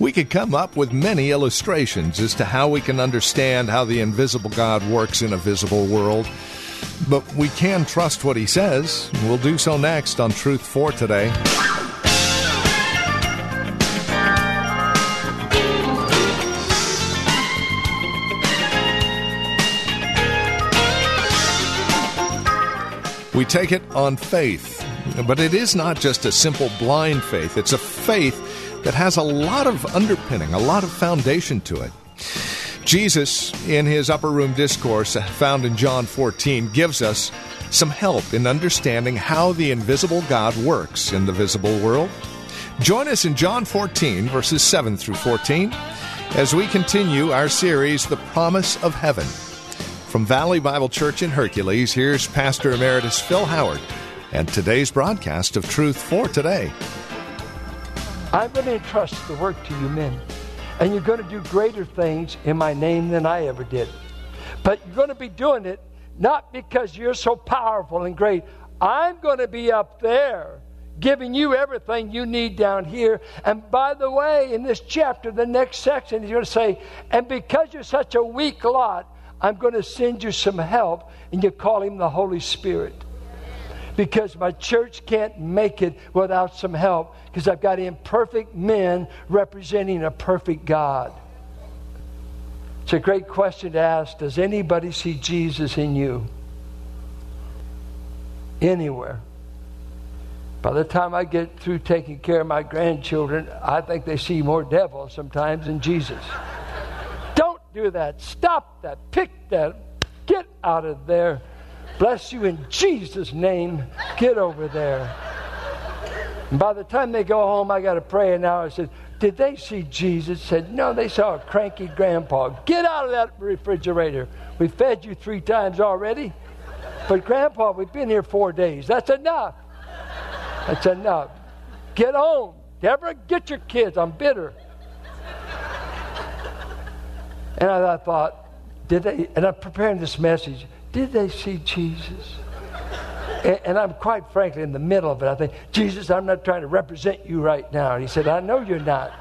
We could come up with many illustrations as to how we can understand how the invisible God works in a visible world. But we can trust what he says. We'll do so next on Truth for Today. We take it on faith. But it is not just a simple blind faith, it's a faith that has a lot of underpinning, a lot of foundation to it. Jesus, in his upper room discourse uh, found in John 14, gives us some help in understanding how the invisible God works in the visible world. Join us in John 14, verses 7 through 14, as we continue our series, The Promise of Heaven. From Valley Bible Church in Hercules, here's Pastor Emeritus Phil Howard and today's broadcast of Truth for Today. I'm going to entrust the work to you men, and you're going to do greater things in my name than I ever did. But you're going to be doing it not because you're so powerful and great. I'm going to be up there giving you everything you need down here. And by the way, in this chapter, the next section, he's going to say, and because you're such a weak lot, I'm going to send you some help, and you call him the Holy Spirit. Because my church can't make it without some help, because I've got imperfect men representing a perfect God. It's a great question to ask Does anybody see Jesus in you? Anywhere. By the time I get through taking care of my grandchildren, I think they see more devil sometimes than Jesus Don't do that. Stop that. Pick that. Get out of there. Bless you in Jesus' name. Get over there. And by the time they go home, I got to pray an hour. I said, Did they see Jesus? Said, No, they saw a cranky grandpa. Get out of that refrigerator. We fed you three times already. But, Grandpa, we've been here four days. That's enough. That's enough. Get home. Deborah, get your kids. I'm bitter. And I, thought, did they, and I'm preparing this message, did they see Jesus? And, and, I'm quite frankly in the middle of it. I think, Jesus, I'm not trying to represent you right now. And he said, I know you're not.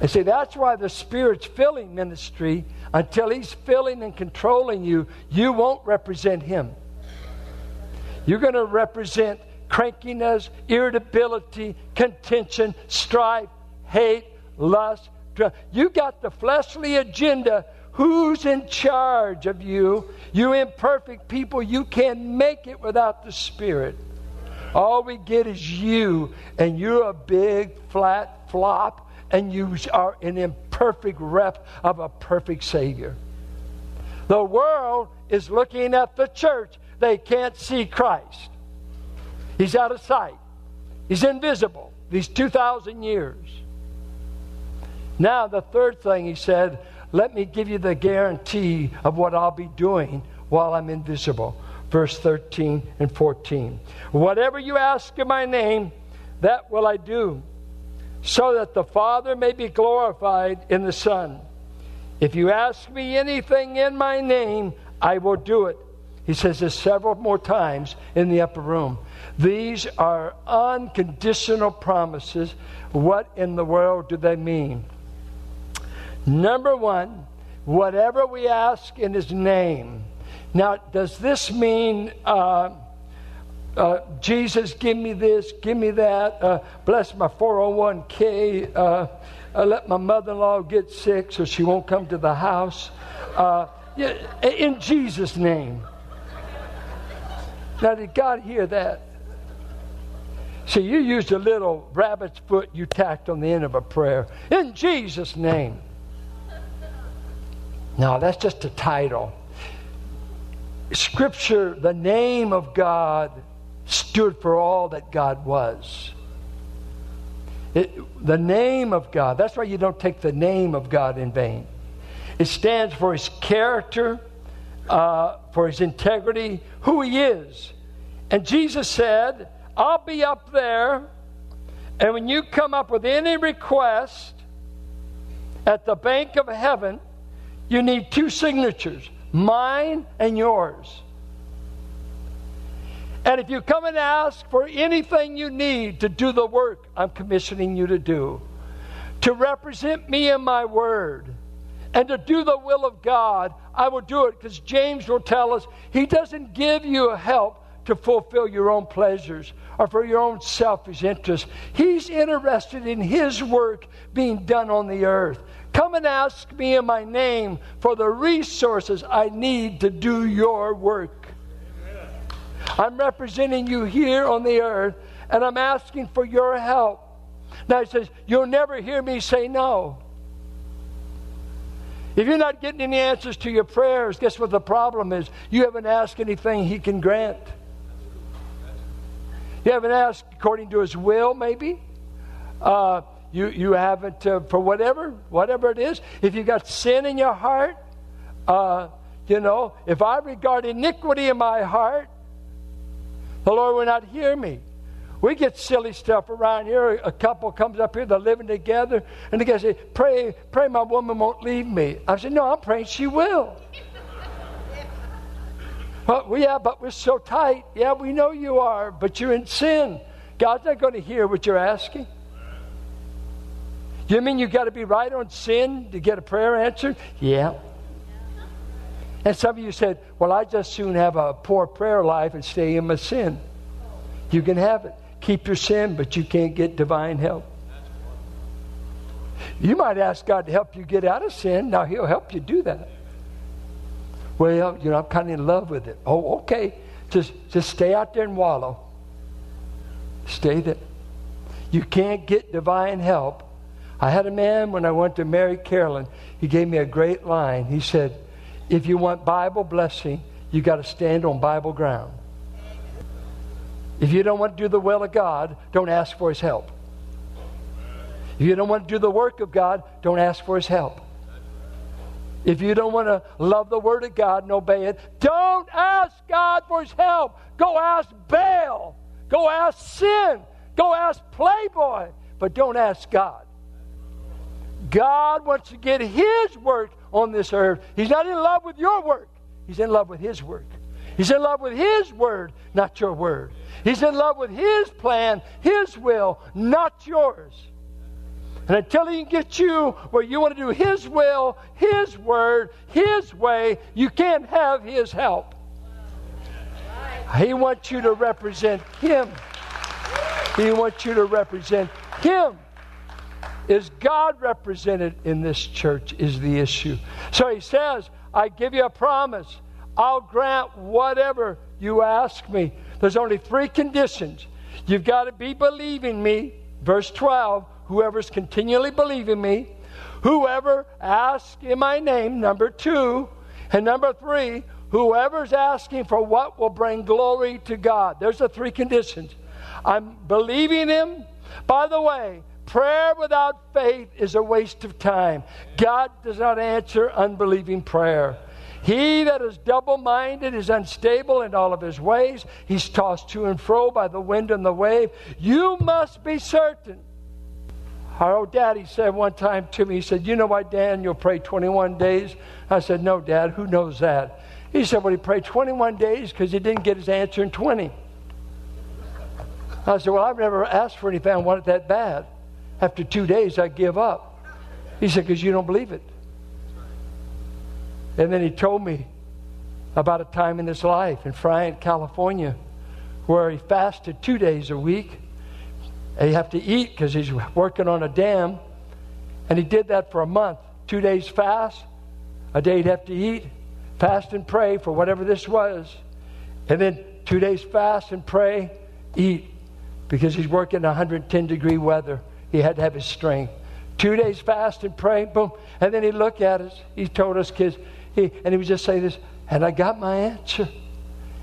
and see, that's why the Spirit's filling ministry, until He's filling and controlling you, you won't represent Him. You're going to represent crankiness, irritability, contention, strife, hate, lust, you got the fleshly agenda. Who's in charge of you? You imperfect people, you can't make it without the Spirit. All we get is you, and you're a big flat flop, and you are an imperfect rep of a perfect Savior. The world is looking at the church, they can't see Christ. He's out of sight, He's invisible these 2,000 years. Now, the third thing he said, let me give you the guarantee of what I'll be doing while I'm invisible. Verse 13 and 14. Whatever you ask in my name, that will I do, so that the Father may be glorified in the Son. If you ask me anything in my name, I will do it. He says this several more times in the upper room. These are unconditional promises. What in the world do they mean? Number one, whatever we ask in His name. Now, does this mean uh, uh, Jesus, give me this, give me that, uh, bless my 401k, uh, uh, let my mother in law get sick so she won't come to the house? Uh, in Jesus' name. Now, did God hear that? See, you used a little rabbit's foot you tacked on the end of a prayer. In Jesus' name. No, that's just a title. Scripture, the name of God, stood for all that God was. It, the name of God. That's why you don't take the name of God in vain. It stands for his character, uh, for his integrity, who he is. And Jesus said, I'll be up there, and when you come up with any request at the bank of heaven, you need two signatures mine and yours. And if you come and ask for anything you need to do the work I'm commissioning you to do, to represent me in my word, and to do the will of God, I will do it because James will tell us he doesn't give you help to fulfill your own pleasures or for your own selfish interests. He's interested in his work being done on the earth. Come and ask me in my name for the resources I need to do your work. I'm representing you here on the earth, and I'm asking for your help. Now he says, You'll never hear me say no. If you're not getting any answers to your prayers, guess what the problem is? You haven't asked anything He can grant. You haven't asked according to His will, maybe. Uh, you, you haven't, uh, for whatever, whatever it is. If you've got sin in your heart, uh, you know, if I regard iniquity in my heart, the Lord will not hear me. We get silly stuff around here. A couple comes up here, they're living together, and the guy says, Pray, pray my woman won't leave me. I said, No, I'm praying she will. well, well, yeah, but we're so tight. Yeah, we know you are, but you're in sin. God's not going to hear what you're asking. You mean you got to be right on sin to get a prayer answered? Yeah. And some of you said, Well, I just soon have a poor prayer life and stay in my sin. You can have it. Keep your sin, but you can't get divine help. You might ask God to help you get out of sin. Now, He'll help you do that. Well, you know, I'm kind of in love with it. Oh, okay. Just, just stay out there and wallow. Stay there. You can't get divine help. I had a man when I went to marry Carolyn. He gave me a great line. He said, If you want Bible blessing, you got to stand on Bible ground. If you don't want to do the will of God, don't ask for His help. If you don't want to do the work of God, don't ask for His help. If you don't want to love the Word of God and obey it, don't ask God for His help. Go ask Baal. Go ask sin. Go ask Playboy. But don't ask God. God wants to get His work on this earth. He's not in love with your work, He's in love with His work. He's in love with His word, not your word. He's in love with His plan, His will, not yours. And until He can get you where you want to do His will, His word, His way, you can't have His help. He wants you to represent Him. He wants you to represent Him. Is God represented in this church? Is the issue. So He says, I give you a promise. I'll grant whatever you ask me. There's only three conditions. You've got to be believing me. Verse 12 whoever's continually believing me, whoever asks in my name, number two, and number three, whoever's asking for what will bring glory to God. There's the three conditions. I'm believing Him. By the way, prayer without faith is a waste of time. God does not answer unbelieving prayer. He that is double minded is unstable in all of his ways. He's tossed to and fro by the wind and the wave. You must be certain. Our old daddy said one time to me, he said, You know why Daniel prayed 21 days? I said, No, Dad, who knows that? He said, Well, he prayed 21 days because he didn't get his answer in 20. I said, Well, I've never asked for anything I wanted that bad. After two days, I give up. He said, Because you don't believe it. And then he told me about a time in his life in Friant, California, where he fasted two days a week. And he have to eat because he's working on a dam. And he did that for a month. Two days fast, a day he'd have to eat, fast and pray for whatever this was. And then two days fast and pray, eat, because he's working in 110 degree weather. He had to have his strength. Two days fast and pray, boom. And then he looked at us. He told us kids, he, and he would just say this, and I got my answer.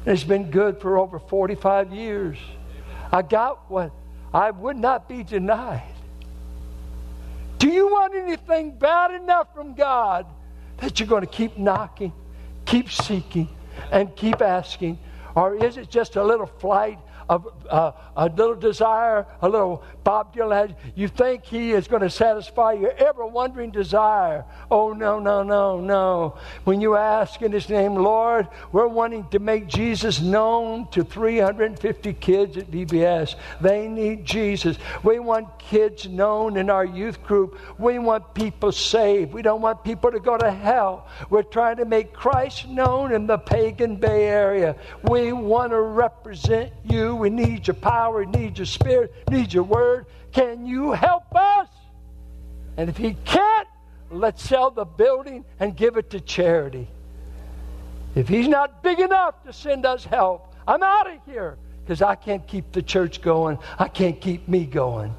And it's been good for over 45 years. I got what I would not be denied. Do you want anything bad enough from God that you're going to keep knocking, keep seeking, and keep asking? Or is it just a little flight of uh, a little desire, a little Bob Dylan You think he is going to satisfy your ever wondering desire. Oh, no, no, no, no. When you ask in his name, Lord, we're wanting to make Jesus known to 350 kids at VBS. They need Jesus. We want kids known in our youth group. We want people saved. We don't want people to go to hell. We're trying to make Christ known in the pagan Bay Area. We want to represent you. We need your power, we need your spirit, we need your word. Can you help us? And if he can't, let's sell the building and give it to charity. If he's not big enough to send us help, I'm out of here because I can't keep the church going. I can't keep me going.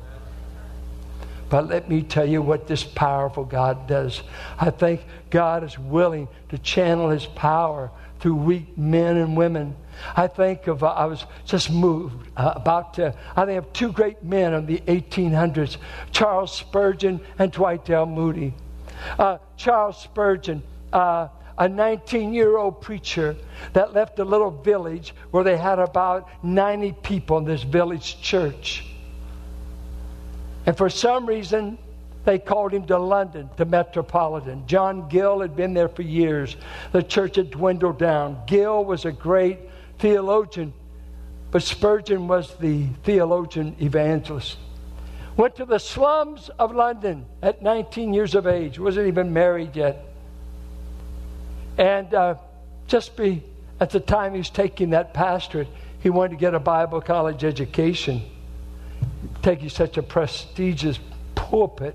But let me tell you what this powerful God does. I think God is willing to channel his power through weak men and women. I think of, uh, I was just moved uh, about, to, I think of two great men of the 1800s, Charles Spurgeon and Dwight L. Moody. Uh, Charles Spurgeon, uh, a 19 year old preacher that left a little village where they had about 90 people in this village church. And for some reason, they called him to London, to Metropolitan. John Gill had been there for years. The church had dwindled down. Gill was a great theologian, but Spurgeon was the theologian evangelist. Went to the slums of London at 19 years of age, wasn't even married yet. And uh, just be, at the time he was taking that pastorate, he wanted to get a Bible college education, taking such a prestigious pulpit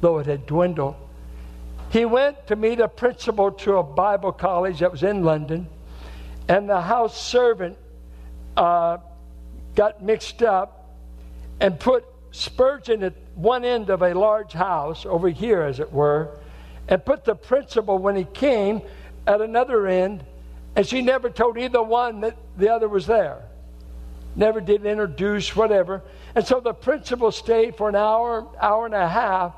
though it had dwindled. He went to meet a principal to a Bible college that was in London, and the house servant uh, got mixed up and put Spurgeon at one end of a large house, over here as it were, and put the principal, when he came, at another end, and she never told either one that the other was there. Never did introduce, whatever. And so the principal stayed for an hour, hour and a half,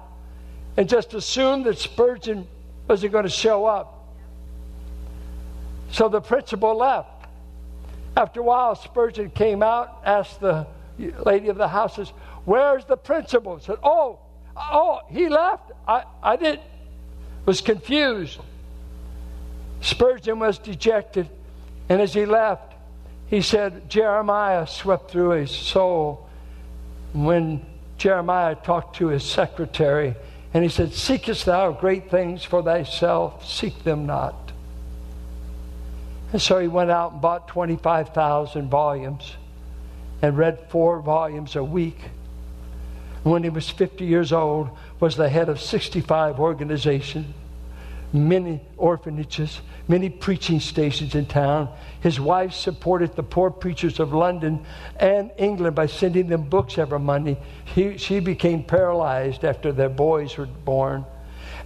and just assumed that Spurgeon wasn't going to show up. So the principal left. After a while, Spurgeon came out, asked the lady of the house, Where's the principal? Said, Oh, oh, he left. I, I didn't. Was confused. Spurgeon was dejected, and as he left, he said, Jeremiah swept through his soul. When Jeremiah talked to his secretary, and he said, Seekest thou great things for thyself? Seek them not. And so he went out and bought 25,000 volumes and read four volumes a week. When he was 50 years old, was the head of 65 organizations many orphanages, many preaching stations in town. His wife supported the poor preachers of London and England by sending them books every Monday. He, she became paralyzed after their boys were born.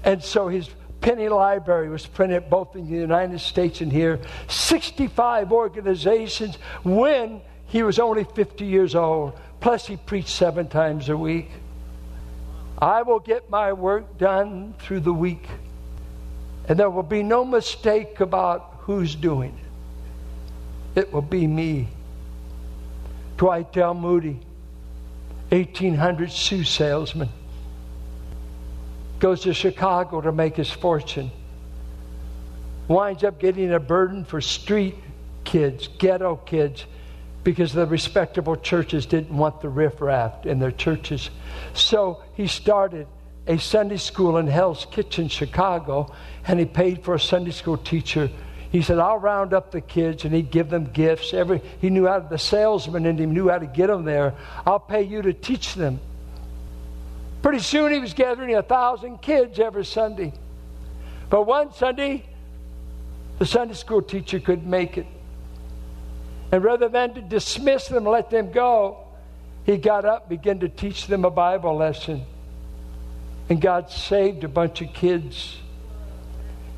And so his penny library was printed both in the United States and here. 65 organizations when he was only 50 years old. Plus, he preached seven times a week. I will get my work done through the week and there will be no mistake about who's doing it. It will be me. Dwight L. Moody, 1800 shoe salesman, goes to Chicago to make his fortune. Winds up getting a burden for street kids, ghetto kids, because the respectable churches didn't want the riffraff in their churches. So he started a Sunday school in Hell's Kitchen, Chicago, and he paid for a Sunday school teacher. He said, I'll round up the kids and he'd give them gifts. Every, he knew how to, the salesman in him knew how to get them there. I'll pay you to teach them. Pretty soon he was gathering a thousand kids every Sunday. But one Sunday, the Sunday school teacher couldn't make it. And rather than to dismiss them, let them go, he got up, began to teach them a Bible lesson. And God saved a bunch of kids.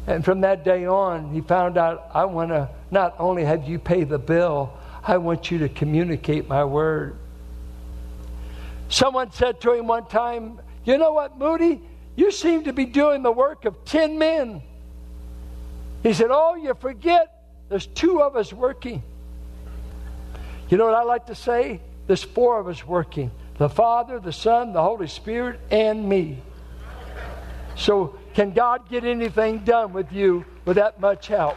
And from that day on, he found out I want to not only have you pay the bill, I want you to communicate my word. Someone said to him one time, You know what, Moody? You seem to be doing the work of 10 men. He said, Oh, you forget there's two of us working. You know what I like to say? There's four of us working the Father, the Son, the Holy Spirit, and me. So, can God get anything done with you with that much help?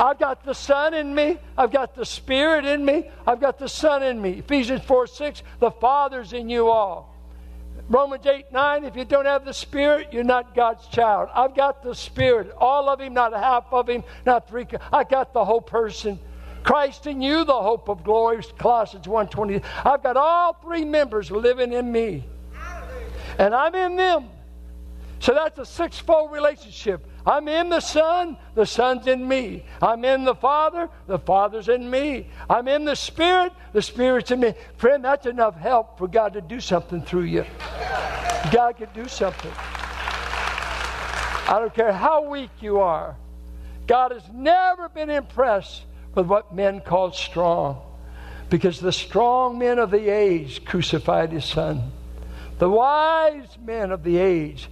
I've got the Son in me. I've got the Spirit in me. I've got the Son in me. Ephesians 4 6, the Father's in you all. Romans 8 9, if you don't have the Spirit, you're not God's child. I've got the Spirit. All of Him, not half of Him, not three. I got the whole person. Christ in you, the hope of glory, Colossians 1.20. I've got all three members living in me. And I'm in them. So that's a sixfold relationship. I'm in the Son, the Son's in me. I'm in the Father, the Father's in me. I'm in the Spirit, the Spirit's in me. Friend, that's enough help for God to do something through you. God can do something. I don't care how weak you are. God has never been impressed with what men called strong because the strong men of the age crucified his son. The wise men of the age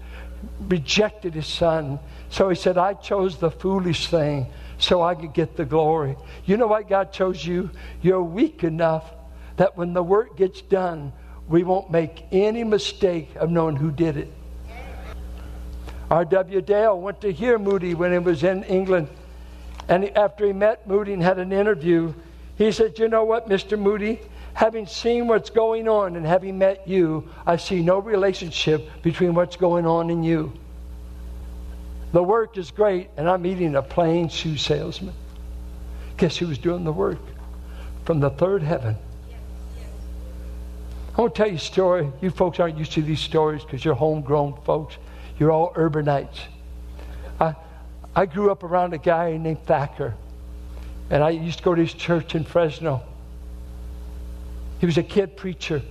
rejected his son. So he said, I chose the foolish thing so I could get the glory. You know what God chose you? You're weak enough that when the work gets done, we won't make any mistake of knowing who did it. R.W. Dale went to hear Moody when he was in England. And after he met Moody and had an interview, he said, You know what, Mr. Moody? Having seen what's going on and having met you, I see no relationship between what's going on and you. The work is great, and I'm meeting a plain shoe salesman. Guess who was doing the work? From the third heaven. I want to tell you a story. You folks aren't used to these stories because you're homegrown folks. You're all urbanites. I, I grew up around a guy named Thacker, and I used to go to his church in Fresno. He was a kid preacher.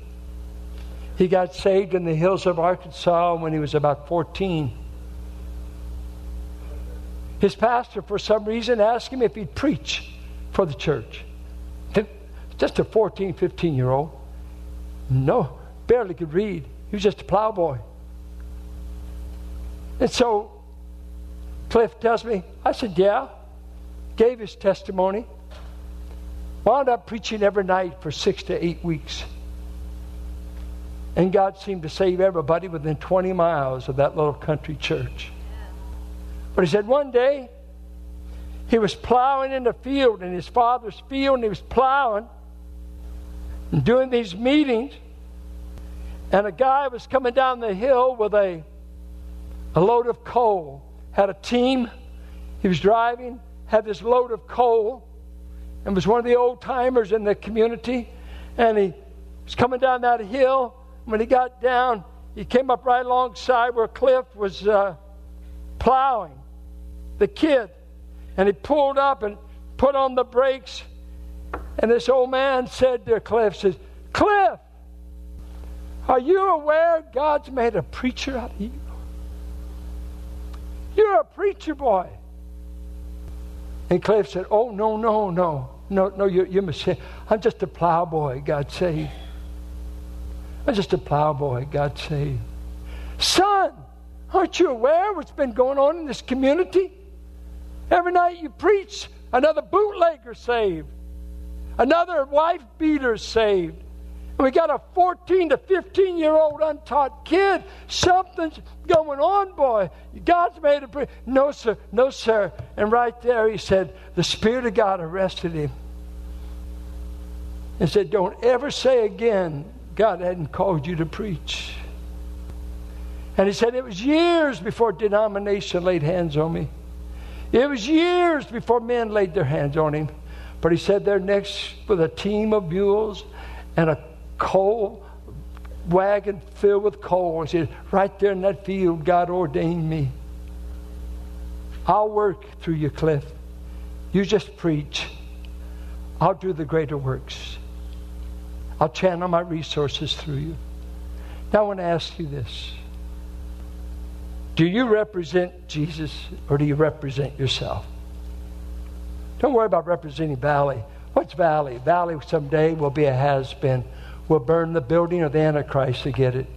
He got saved in the hills of Arkansas when he was about 14. His pastor, for some reason, asked him if he'd preach for the church. Just a 14, 15 year old. No, barely could read. He was just a plowboy. And so Cliff tells me, I said, Yeah. Gave his testimony. Wound up preaching every night for six to eight weeks. And God seemed to save everybody within 20 miles of that little country church. But he said one day he was plowing in the field, in his father's field, and he was plowing and doing these meetings. And a guy was coming down the hill with a, a load of coal. Had a team. He was driving, had this load of coal and was one of the old timers in the community. And he was coming down that hill. When he got down, he came up right alongside where Cliff was uh, plowing, the kid. And he pulled up and put on the brakes. And this old man said to Cliff, says, Cliff, are you aware God's made a preacher out of you? You're a preacher boy. And Cliff said, Oh, no, no, no. No, no, you, must say, I'm just a plowboy, God saved. I'm just a plowboy, God saved. Son, aren't you aware what's been going on in this community? Every night you preach, another bootlegger saved, another wife beater saved. We got a 14 to 15 year old untaught kid. Something's going on, boy. God's made a. Pre- no, sir. No, sir. And right there he said, the Spirit of God arrested him and said, Don't ever say again, God hadn't called you to preach. And he said, It was years before denomination laid hands on me. It was years before men laid their hands on him. But he said, They're next with a team of mules and a coal wagon filled with coal. He said, Right there in that field, God ordained me. I'll work through you, Cliff. You just preach. I'll do the greater works. I'll channel my resources through you. Now, I want to ask you this Do you represent Jesus or do you represent yourself? Don't worry about representing Valley. What's Valley? Valley someday will be a has been. Will burn the building of the Antichrist to get it.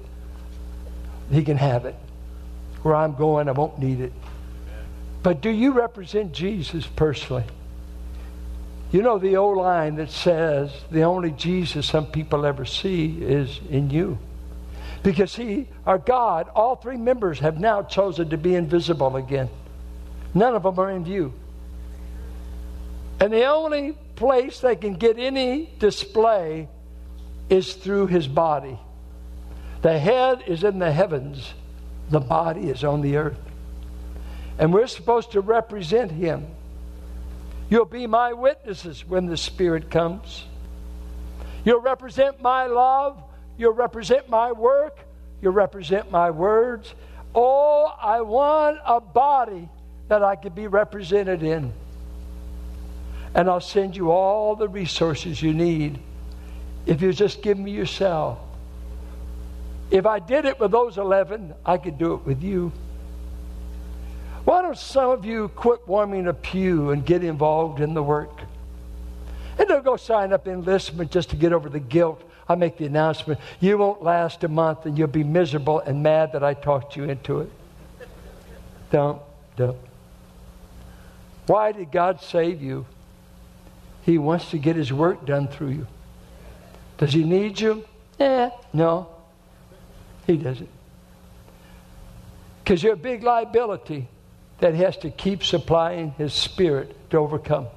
He can have it. Where I'm going, I won't need it. But do you represent Jesus personally? You know the old line that says the only Jesus some people ever see is in you. Because He, our God, all three members have now chosen to be invisible again. None of them are in view. And the only place they can get any display is through His body. The head is in the heavens, the body is on the earth. And we're supposed to represent Him. You'll be my witnesses when the Spirit comes. You'll represent my love. You'll represent my work. You'll represent my words. Oh, I want a body that I could be represented in. And I'll send you all the resources you need if you just give me yourself. If I did it with those 11, I could do it with you. Why don't some of you quit warming a pew and get involved in the work? And don't go sign up enlistment just to get over the guilt. I make the announcement. You won't last a month and you'll be miserable and mad that I talked you into it. Don't, don't. Why did God save you? He wants to get his work done through you. Does he need you? Eh, no. He doesn't. Because you're a big liability that he has to keep supplying his spirit to overcome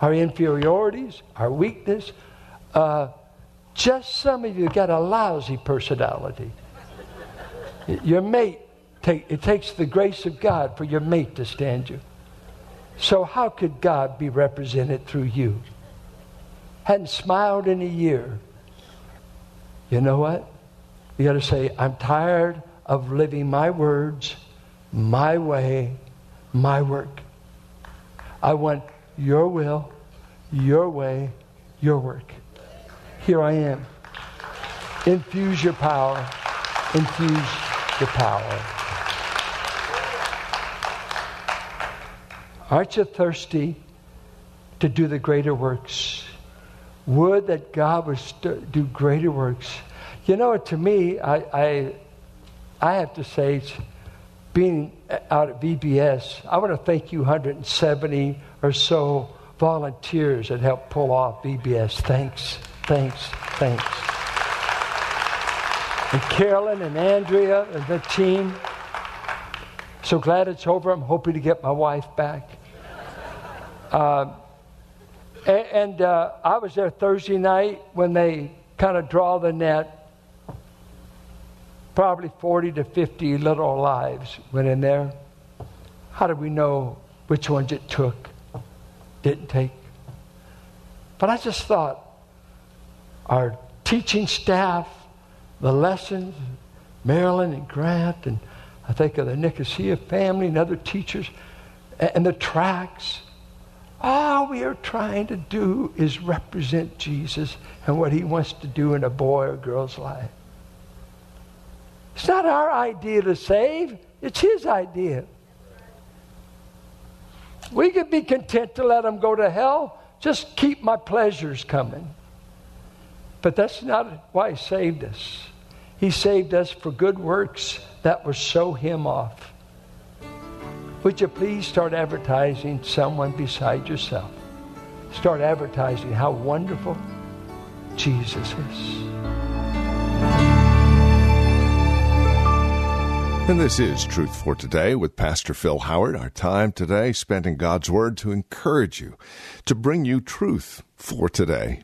our inferiorities, our weakness. Uh, just some of you got a lousy personality. Your mate, take, it takes the grace of God for your mate to stand you. So, how could God be represented through you? Hadn't smiled in a year. You know what? You got to say, I'm tired of living my words my way, my work. I want your will, your way, your work. Here I am. Infuse your power. Infuse your power. Aren't you thirsty to do the greater works? Would that God would st- do greater works. You know, to me, I, I, I have to say, being out at VBS, I want to thank you 170 or so volunteers that helped pull off VBS. Thanks, thanks, thanks. And Carolyn and Andrea and the team. So glad it's over. I'm hoping to get my wife back. Uh, and, and uh, I was there Thursday night when they kind of draw the net probably 40 to 50 little lives went in there. How do we know which ones it took, didn't take? But I just thought our teaching staff, the lessons, Marilyn and Grant, and I think of the Nicosia family and other teachers, and the tracks. All we are trying to do is represent Jesus and what he wants to do in a boy or girl's life. It's not our idea to save, it's His idea. We could be content to let them go to hell, just keep my pleasures coming. But that's not why He saved us. He saved us for good works that will show Him off. Would you please start advertising someone beside yourself? Start advertising how wonderful Jesus is. And this is Truth for Today with Pastor Phil Howard. Our time today spent in God's Word to encourage you, to bring you truth for today.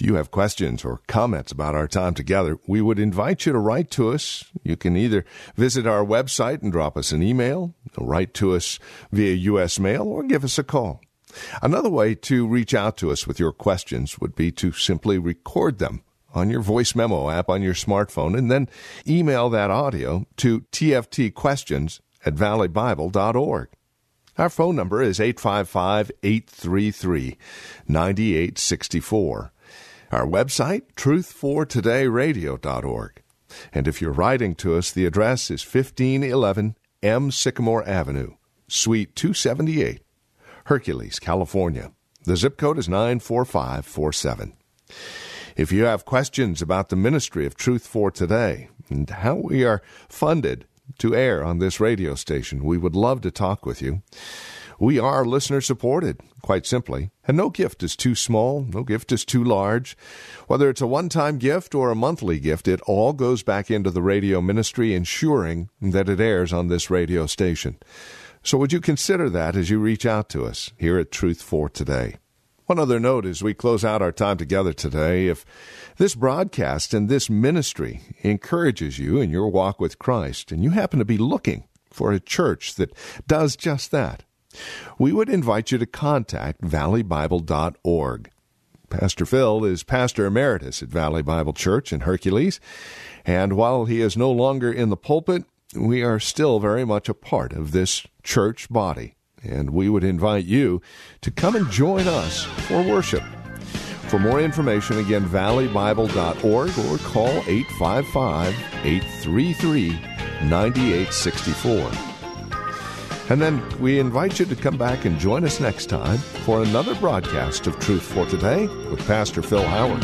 If you have questions or comments about our time together, we would invite you to write to us. You can either visit our website and drop us an email, write to us via U.S. mail, or give us a call. Another way to reach out to us with your questions would be to simply record them on your voice memo app on your smartphone and then email that audio to tftquestions at valleybible.org. Our phone number is 855 833 9864. Our website, truthfortodayradio.org. And if you're writing to us, the address is 1511 M. Sycamore Avenue, Suite 278, Hercules, California. The zip code is 94547. If you have questions about the ministry of Truth for Today and how we are funded to air on this radio station, we would love to talk with you. We are listener supported, quite simply, and no gift is too small, no gift is too large. Whether it's a one time gift or a monthly gift, it all goes back into the radio ministry, ensuring that it airs on this radio station. So would you consider that as you reach out to us here at Truth for Today? One other note as we close out our time together today if this broadcast and this ministry encourages you in your walk with Christ, and you happen to be looking for a church that does just that, we would invite you to contact valleybible.org. Pastor Phil is pastor emeritus at Valley Bible Church in Hercules, and while he is no longer in the pulpit, we are still very much a part of this church body, and we would invite you to come and join us for worship. For more information, again, valleybible.org or call 855 833 9864. And then we invite you to come back and join us next time for another broadcast of Truth for Today with Pastor Phil Howard.